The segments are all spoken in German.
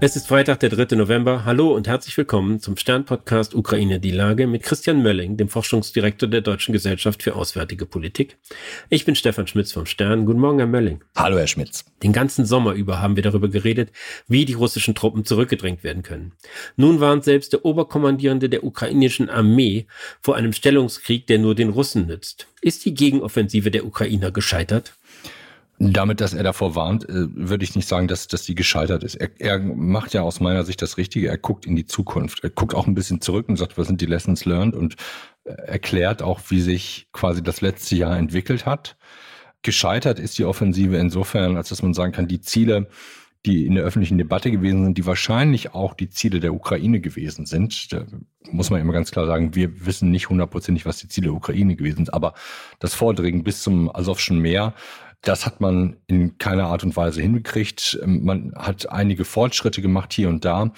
Es ist Freitag, der 3. November. Hallo und herzlich willkommen zum Stern-Podcast Ukraine die Lage mit Christian Mölling, dem Forschungsdirektor der Deutschen Gesellschaft für Auswärtige Politik. Ich bin Stefan Schmitz vom Stern. Guten Morgen, Herr Mölling. Hallo, Herr Schmitz. Den ganzen Sommer über haben wir darüber geredet, wie die russischen Truppen zurückgedrängt werden können. Nun warnt selbst der Oberkommandierende der ukrainischen Armee vor einem Stellungskrieg, der nur den Russen nützt. Ist die Gegenoffensive der Ukrainer gescheitert? Damit, dass er davor warnt, äh, würde ich nicht sagen, dass, dass die gescheitert ist. Er, er macht ja aus meiner Sicht das Richtige. Er guckt in die Zukunft. Er guckt auch ein bisschen zurück und sagt, was sind die Lessons learned und äh, erklärt auch, wie sich quasi das letzte Jahr entwickelt hat. Gescheitert ist die Offensive insofern, als dass man sagen kann, die Ziele, die in der öffentlichen Debatte gewesen sind, die wahrscheinlich auch die Ziele der Ukraine gewesen sind. Da muss man immer ganz klar sagen, wir wissen nicht hundertprozentig, was die Ziele der Ukraine gewesen sind, aber das Vordringen bis zum Asowschen Meer das hat man in keiner Art und Weise hingekriegt. Ähm, man hat einige Fortschritte gemacht hier und da,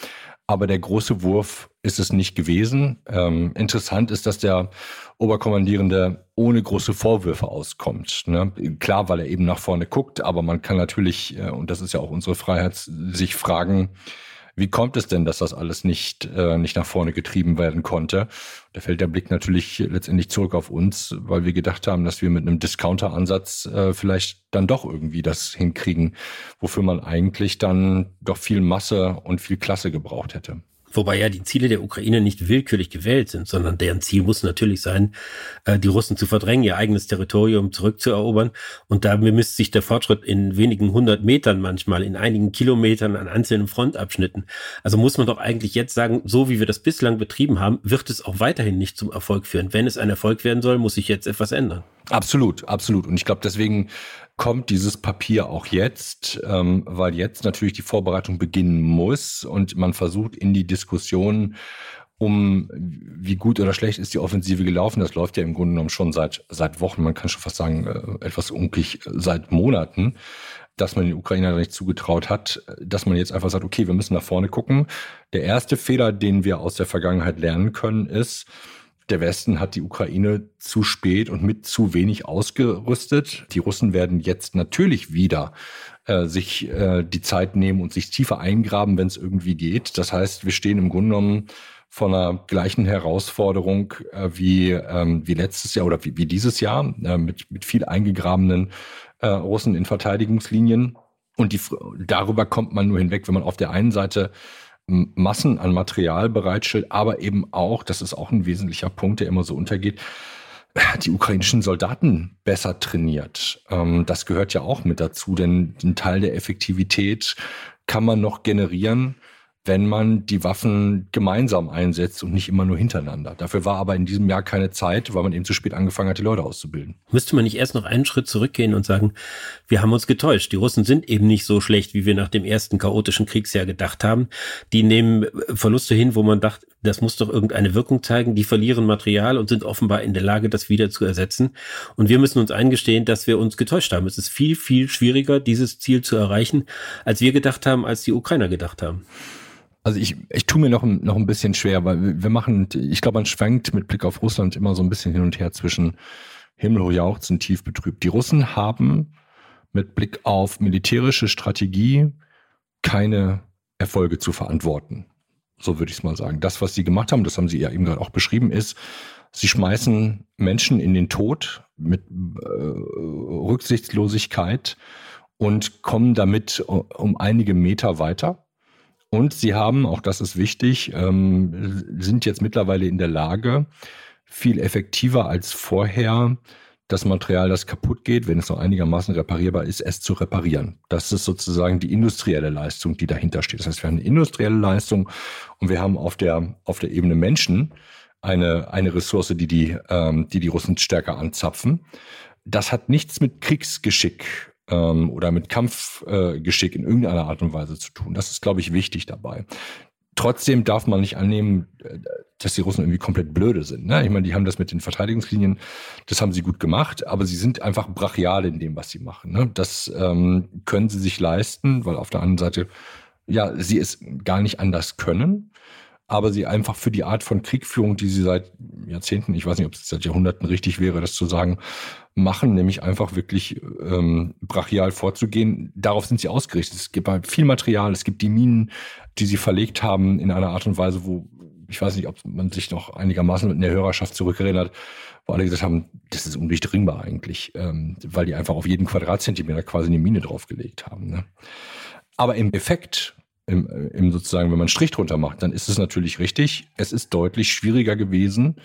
aber der große Wurf ist es nicht gewesen. Ähm, interessant ist, dass der Oberkommandierende ohne große Vorwürfe auskommt. Ne? Klar, weil er eben nach vorne guckt, aber man kann natürlich, äh, und das ist ja auch unsere Freiheit, sich fragen, wie kommt es denn, dass das alles nicht, äh, nicht nach vorne getrieben werden konnte? Da fällt der Blick natürlich letztendlich zurück auf uns, weil wir gedacht haben, dass wir mit einem Discounter-Ansatz äh, vielleicht dann doch irgendwie das hinkriegen, wofür man eigentlich dann doch viel Masse und viel Klasse gebraucht hätte. Wobei ja die Ziele der Ukraine nicht willkürlich gewählt sind, sondern deren Ziel muss natürlich sein, äh, die Russen zu verdrängen, ihr eigenes Territorium zurückzuerobern. Und da bemisst sich der Fortschritt in wenigen hundert Metern manchmal, in einigen Kilometern an einzelnen Frontabschnitten. Also muss man doch eigentlich jetzt sagen, so wie wir das bislang betrieben haben, wird es auch weiterhin nicht zum Erfolg führen. Wenn es ein Erfolg werden soll, muss sich jetzt etwas ändern. Absolut, absolut. Und ich glaube, deswegen kommt dieses Papier auch jetzt, ähm, weil jetzt natürlich die Vorbereitung beginnen muss und man versucht in die Diskussion um wie gut oder schlecht ist die Offensive gelaufen. Das läuft ja im Grunde genommen schon seit, seit Wochen, man kann schon fast sagen, äh, etwas unklich äh, seit Monaten, dass man den Ukrainer nicht zugetraut hat, dass man jetzt einfach sagt, okay, wir müssen nach vorne gucken. Der erste Fehler, den wir aus der Vergangenheit lernen können, ist, der Westen hat die Ukraine zu spät und mit zu wenig ausgerüstet. Die Russen werden jetzt natürlich wieder äh, sich äh, die Zeit nehmen und sich tiefer eingraben, wenn es irgendwie geht. Das heißt, wir stehen im Grunde genommen vor einer gleichen Herausforderung äh, wie, ähm, wie letztes Jahr oder wie, wie dieses Jahr äh, mit, mit viel eingegrabenen äh, Russen in Verteidigungslinien. Und die, darüber kommt man nur hinweg, wenn man auf der einen Seite Massen an Material bereitstellt, aber eben auch, das ist auch ein wesentlicher Punkt, der immer so untergeht, die ukrainischen Soldaten besser trainiert. Ähm, das gehört ja auch mit dazu, denn ein Teil der Effektivität kann man noch generieren, wenn man die Waffen gemeinsam einsetzt und nicht immer nur hintereinander. Dafür war aber in diesem Jahr keine Zeit, weil man eben zu spät angefangen hat, die Leute auszubilden. Müsste man nicht erst noch einen Schritt zurückgehen und sagen, wir haben uns getäuscht. Die Russen sind eben nicht so schlecht, wie wir nach dem ersten chaotischen Kriegsjahr gedacht haben. Die nehmen Verluste hin, wo man dachte, das muss doch irgendeine Wirkung zeigen. Die verlieren Material und sind offenbar in der Lage, das wieder zu ersetzen. Und wir müssen uns eingestehen, dass wir uns getäuscht haben. Es ist viel, viel schwieriger, dieses Ziel zu erreichen, als wir gedacht haben, als die Ukrainer gedacht haben. Also ich, ich tue mir noch, noch ein bisschen schwer, weil wir machen, ich glaube, man schwenkt mit Blick auf Russland immer so ein bisschen hin und her zwischen Himmel jauchzen, tief betrübt. Die Russen haben mit Blick auf militärische Strategie keine Erfolge zu verantworten. So würde ich es mal sagen. Das, was sie gemacht haben, das haben sie ja eben gerade auch beschrieben, ist, sie schmeißen Menschen in den Tod mit äh, Rücksichtslosigkeit und kommen damit um einige Meter weiter. Und sie haben, auch das ist wichtig, ähm, sind jetzt mittlerweile in der Lage, viel effektiver als vorher das Material, das kaputt geht, wenn es noch einigermaßen reparierbar ist, es zu reparieren. Das ist sozusagen die industrielle Leistung, die dahinter steht. Das heißt, wir haben eine industrielle Leistung und wir haben auf der, auf der Ebene Menschen eine, eine Ressource, die die, ähm, die die Russen stärker anzapfen. Das hat nichts mit Kriegsgeschick ähm, oder mit Kampfgeschick äh, in irgendeiner Art und Weise zu tun. Das ist, glaube ich, wichtig dabei. Trotzdem darf man nicht annehmen, äh, dass die Russen irgendwie komplett blöde sind. Ne? Ich meine, die haben das mit den Verteidigungslinien, das haben sie gut gemacht, aber sie sind einfach brachial in dem, was sie machen. Ne? Das ähm, können sie sich leisten, weil auf der anderen Seite, ja, sie es gar nicht anders können. Aber sie einfach für die Art von Kriegführung, die sie seit Jahrzehnten, ich weiß nicht, ob es seit Jahrhunderten richtig wäre, das zu sagen, machen, nämlich einfach wirklich ähm, brachial vorzugehen. Darauf sind sie ausgerichtet. Es gibt halt viel Material, es gibt die Minen, die sie verlegt haben in einer Art und Weise, wo ich weiß nicht, ob man sich noch einigermaßen in der Hörerschaft zurückerinnert, wo alle gesagt haben, das ist undurchdringbar eigentlich, ähm, weil die einfach auf jeden Quadratzentimeter quasi eine Mine draufgelegt haben. Ne? Aber im Effekt, im, im sozusagen, wenn man einen Strich drunter macht, dann ist es natürlich richtig. Es ist deutlich schwieriger gewesen,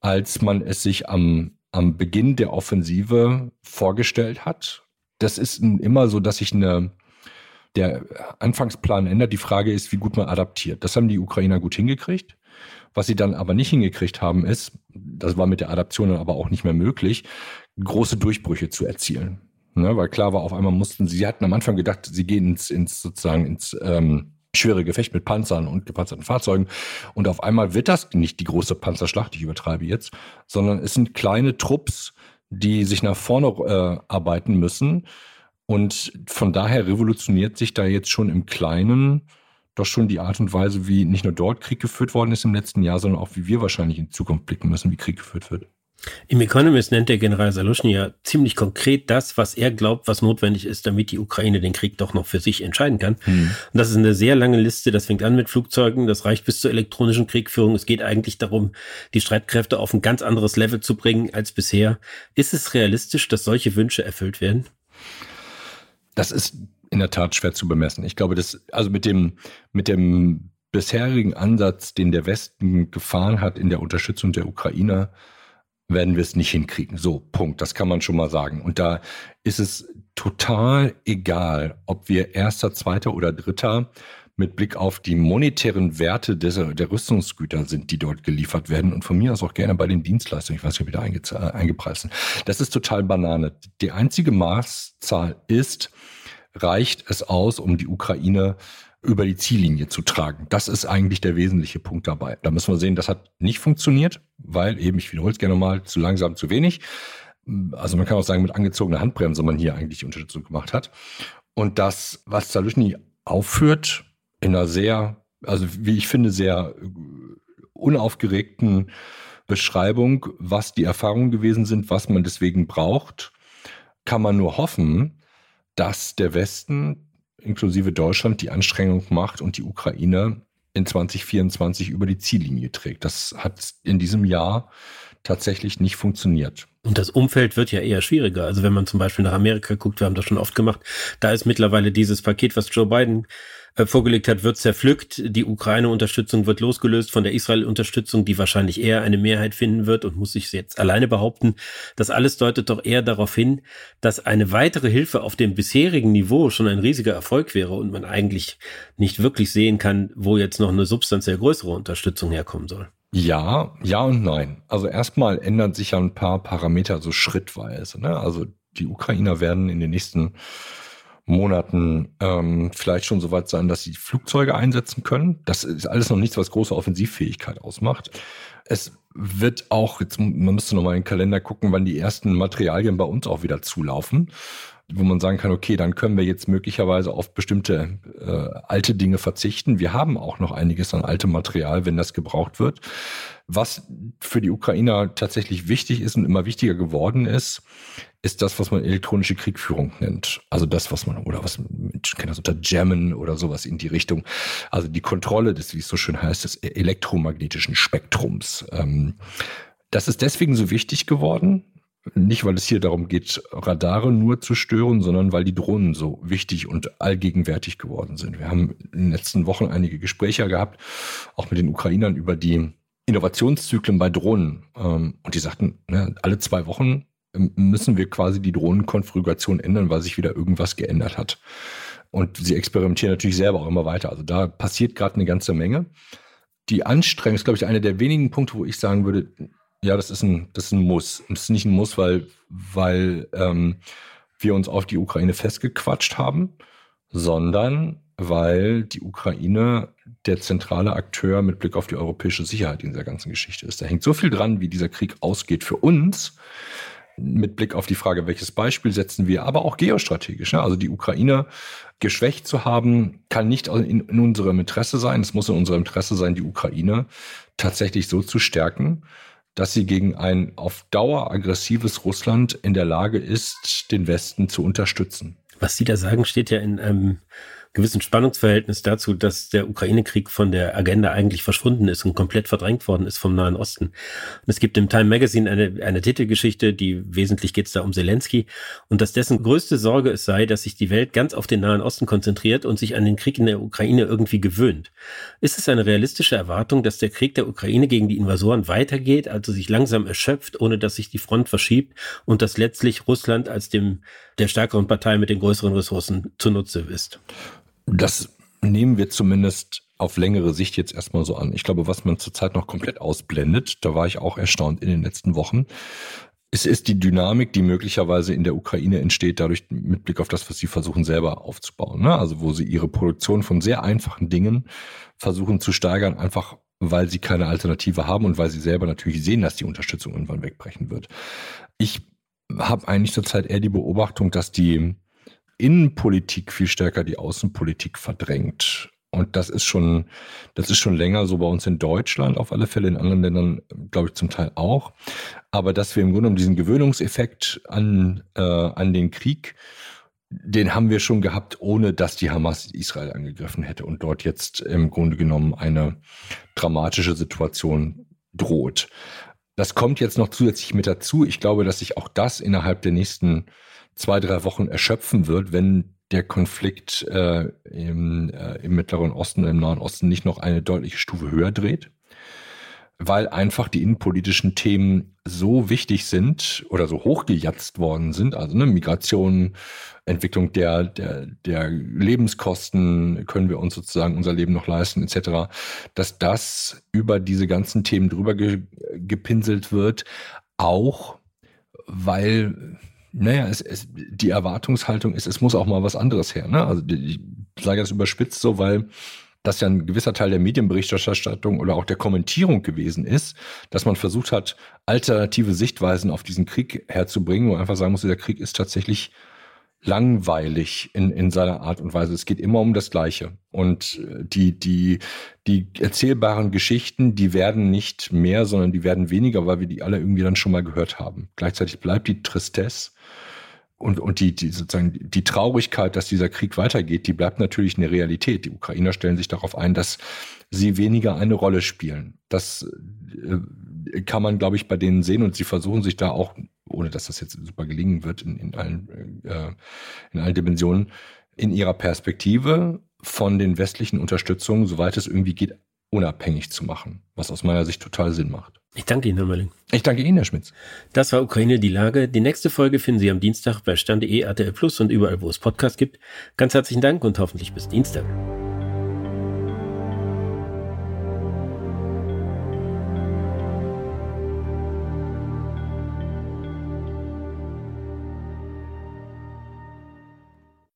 als man es sich am, am Beginn der Offensive vorgestellt hat. Das ist immer so, dass sich der Anfangsplan ändert. Die Frage ist, wie gut man adaptiert. Das haben die Ukrainer gut hingekriegt. Was sie dann aber nicht hingekriegt haben, ist, das war mit der Adaption dann aber auch nicht mehr möglich, große Durchbrüche zu erzielen. Ne, weil klar war, auf einmal mussten sie, sie hatten am Anfang gedacht, sie gehen ins, ins sozusagen ins ähm, schwere Gefecht mit Panzern und gepanzerten Fahrzeugen. Und auf einmal wird das nicht die große Panzerschlacht, ich übertreibe jetzt, sondern es sind kleine Trupps, die sich nach vorne äh, arbeiten müssen und von daher revolutioniert sich da jetzt schon im Kleinen doch schon die Art und Weise, wie nicht nur dort Krieg geführt worden ist im letzten Jahr, sondern auch wie wir wahrscheinlich in Zukunft blicken müssen, wie Krieg geführt wird. Im Economist nennt der General Salushny ja ziemlich konkret das, was er glaubt, was notwendig ist, damit die Ukraine den Krieg doch noch für sich entscheiden kann. Hm. Und das ist eine sehr lange Liste. Das fängt an mit Flugzeugen, das reicht bis zur elektronischen Kriegführung. Es geht eigentlich darum, die Streitkräfte auf ein ganz anderes Level zu bringen als bisher. Ist es realistisch, dass solche Wünsche erfüllt werden? Das ist in der Tat schwer zu bemessen. Ich glaube, dass, also mit dem, mit dem bisherigen Ansatz, den der Westen gefahren hat in der Unterstützung der Ukrainer, werden wir es nicht hinkriegen. So, Punkt. Das kann man schon mal sagen. Und da ist es total egal, ob wir erster, zweiter oder dritter mit Blick auf die monetären Werte des, der Rüstungsgüter sind, die dort geliefert werden und von mir aus auch gerne bei den Dienstleistungen. Ich weiß nicht, ob wieder einge eingepreist sind. Das ist total Banane. Die einzige Maßzahl ist, reicht es aus, um die Ukraine über die Ziellinie zu tragen. Das ist eigentlich der wesentliche Punkt dabei. Da müssen wir sehen, das hat nicht funktioniert, weil eben, ich wiederhole es gerne mal, zu langsam, zu wenig. Also man kann auch sagen, mit angezogener Handbremse man hier eigentlich die Unterstützung gemacht hat. Und das, was Zalushny aufführt, in einer sehr, also wie ich finde, sehr unaufgeregten Beschreibung, was die Erfahrungen gewesen sind, was man deswegen braucht, kann man nur hoffen, dass der Westen inklusive Deutschland die Anstrengung macht und die Ukraine in 2024 über die Ziellinie trägt. Das hat in diesem Jahr tatsächlich nicht funktioniert. Und das Umfeld wird ja eher schwieriger. Also wenn man zum Beispiel nach Amerika guckt, wir haben das schon oft gemacht, da ist mittlerweile dieses Paket, was Joe Biden äh, vorgelegt hat, wird zerpflückt. Die Ukraine-Unterstützung wird losgelöst von der Israel-Unterstützung, die wahrscheinlich eher eine Mehrheit finden wird und muss sich jetzt alleine behaupten. Das alles deutet doch eher darauf hin, dass eine weitere Hilfe auf dem bisherigen Niveau schon ein riesiger Erfolg wäre und man eigentlich nicht wirklich sehen kann, wo jetzt noch eine substanziell größere Unterstützung herkommen soll. Ja, ja und nein. Also erstmal ändern sich ja ein paar Parameter so schrittweise. Ne? Also die Ukrainer werden in den nächsten Monaten ähm, vielleicht schon so weit sein, dass sie Flugzeuge einsetzen können. Das ist alles noch nichts, was große Offensivfähigkeit ausmacht. Es wird auch, jetzt man müsste noch mal in den Kalender gucken, wann die ersten Materialien bei uns auch wieder zulaufen wo man sagen kann, okay, dann können wir jetzt möglicherweise auf bestimmte äh, alte Dinge verzichten. Wir haben auch noch einiges an altem Material, wenn das gebraucht wird. Was für die Ukrainer tatsächlich wichtig ist und immer wichtiger geworden ist, ist das, was man elektronische Kriegführung nennt. Also das, was man, oder was Menschen kennen das unter Jammen oder sowas in die Richtung. Also die Kontrolle des, wie es so schön heißt, des elektromagnetischen Spektrums. Ähm, das ist deswegen so wichtig geworden, nicht, weil es hier darum geht, Radare nur zu stören, sondern weil die Drohnen so wichtig und allgegenwärtig geworden sind. Wir haben in den letzten Wochen einige Gespräche gehabt, auch mit den Ukrainern über die Innovationszyklen bei Drohnen. Ähm, und die sagten, ne, alle zwei Wochen ähm, müssen wir quasi die Drohnenkonfiguration ändern, weil sich wieder irgendwas geändert hat. Und sie experimentieren natürlich selber auch immer weiter. Also da passiert gerade eine ganze Menge. Die Anstrengung ist, glaube ich, einer der wenigen Punkte, wo ich sagen würde, ja, das ist ein, das ist ein Muss. Das ist nicht ein Muss, weil, weil ähm, wir uns auf die Ukraine festgequatscht haben, sondern weil die Ukraine der zentrale Akteur mit Blick auf die europäische Sicherheit in dieser ganzen Geschichte ist. Da hängt so viel dran, wie dieser Krieg ausgeht für uns, mit Blick auf die Frage, welches Beispiel setzen wir, aber auch geostrategisch. Ne? Also die Ukraine geschwächt zu haben, kann nicht in, in unserem Interesse sein. Es muss in unserem Interesse sein, die Ukraine tatsächlich so zu stärken, dass sie gegen ein auf Dauer aggressives Russland in der Lage ist, den Westen zu unterstützen. Was Sie da sagen, steht ja in einem gewissen Spannungsverhältnis dazu, dass der Ukraine-Krieg von der Agenda eigentlich verschwunden ist und komplett verdrängt worden ist vom Nahen Osten. Und es gibt im Time Magazine eine, eine Titelgeschichte, die wesentlich geht es da um Zelensky und dass dessen größte Sorge es sei, dass sich die Welt ganz auf den Nahen Osten konzentriert und sich an den Krieg in der Ukraine irgendwie gewöhnt. Ist es eine realistische Erwartung, dass der Krieg der Ukraine gegen die Invasoren weitergeht, also sich langsam erschöpft, ohne dass sich die Front verschiebt und dass letztlich Russland als dem der stärkeren Partei mit den größeren Ressourcen zunutze ist? Das nehmen wir zumindest auf längere Sicht jetzt erstmal so an. Ich glaube, was man zurzeit noch komplett ausblendet, da war ich auch erstaunt in den letzten Wochen, es ist die Dynamik, die möglicherweise in der Ukraine entsteht, dadurch mit Blick auf das, was sie versuchen selber aufzubauen. Ne? Also wo sie ihre Produktion von sehr einfachen Dingen versuchen zu steigern, einfach weil sie keine Alternative haben und weil sie selber natürlich sehen, dass die Unterstützung irgendwann wegbrechen wird. Ich habe eigentlich zurzeit eher die Beobachtung, dass die Innenpolitik viel stärker die Außenpolitik verdrängt. Und das ist schon, das ist schon länger so bei uns in Deutschland, auf alle Fälle in anderen Ländern, glaube ich, zum Teil auch. Aber dass wir im Grunde genommen diesen Gewöhnungseffekt an, äh, an den Krieg, den haben wir schon gehabt, ohne dass die Hamas Israel angegriffen hätte und dort jetzt im Grunde genommen eine dramatische Situation droht. Das kommt jetzt noch zusätzlich mit dazu. Ich glaube, dass sich auch das innerhalb der nächsten zwei, drei Wochen erschöpfen wird, wenn der Konflikt äh, im, äh, im Mittleren Osten, im Nahen Osten nicht noch eine deutliche Stufe höher dreht weil einfach die innenpolitischen Themen so wichtig sind oder so hochgejatzt worden sind, also ne, Migration, Entwicklung der, der, der Lebenskosten, können wir uns sozusagen unser Leben noch leisten, etc., dass das über diese ganzen Themen drüber ge, gepinselt wird, auch weil naja, es, es, die Erwartungshaltung ist, es muss auch mal was anderes her. Ne? Also ich sage das überspitzt so, weil das ja ein gewisser Teil der Medienberichterstattung oder auch der Kommentierung gewesen ist, dass man versucht hat, alternative Sichtweisen auf diesen Krieg herzubringen, wo man einfach sagen muss, der Krieg ist tatsächlich langweilig in, in seiner Art und Weise. Es geht immer um das Gleiche. Und äh, die, die, die erzählbaren Geschichten, die werden nicht mehr, sondern die werden weniger, weil wir die alle irgendwie dann schon mal gehört haben. Gleichzeitig bleibt die Tristesse und, und die, die sozusagen die Traurigkeit, dass dieser Krieg weitergeht, die bleibt natürlich eine Realität. Die Ukrainer stellen sich darauf ein, dass sie weniger eine Rolle spielen. Das äh, kann man, glaube ich, bei denen sehen und sie versuchen sich da auch, ohne dass das jetzt super gelingen wird in, in allen äh, in allen Dimensionen, in ihrer Perspektive von den westlichen Unterstützungen, soweit es irgendwie geht, unabhängig zu machen, was aus meiner Sicht total Sinn macht. Ich danke Ihnen, Herr Mölling. Ich danke Ihnen, Herr Schmitz. Das war Ukraine die Lage. Die nächste Folge finden Sie am Dienstag bei Stand.de, RTL Plus und überall, wo es Podcasts gibt. Ganz herzlichen Dank und hoffentlich bis Dienstag.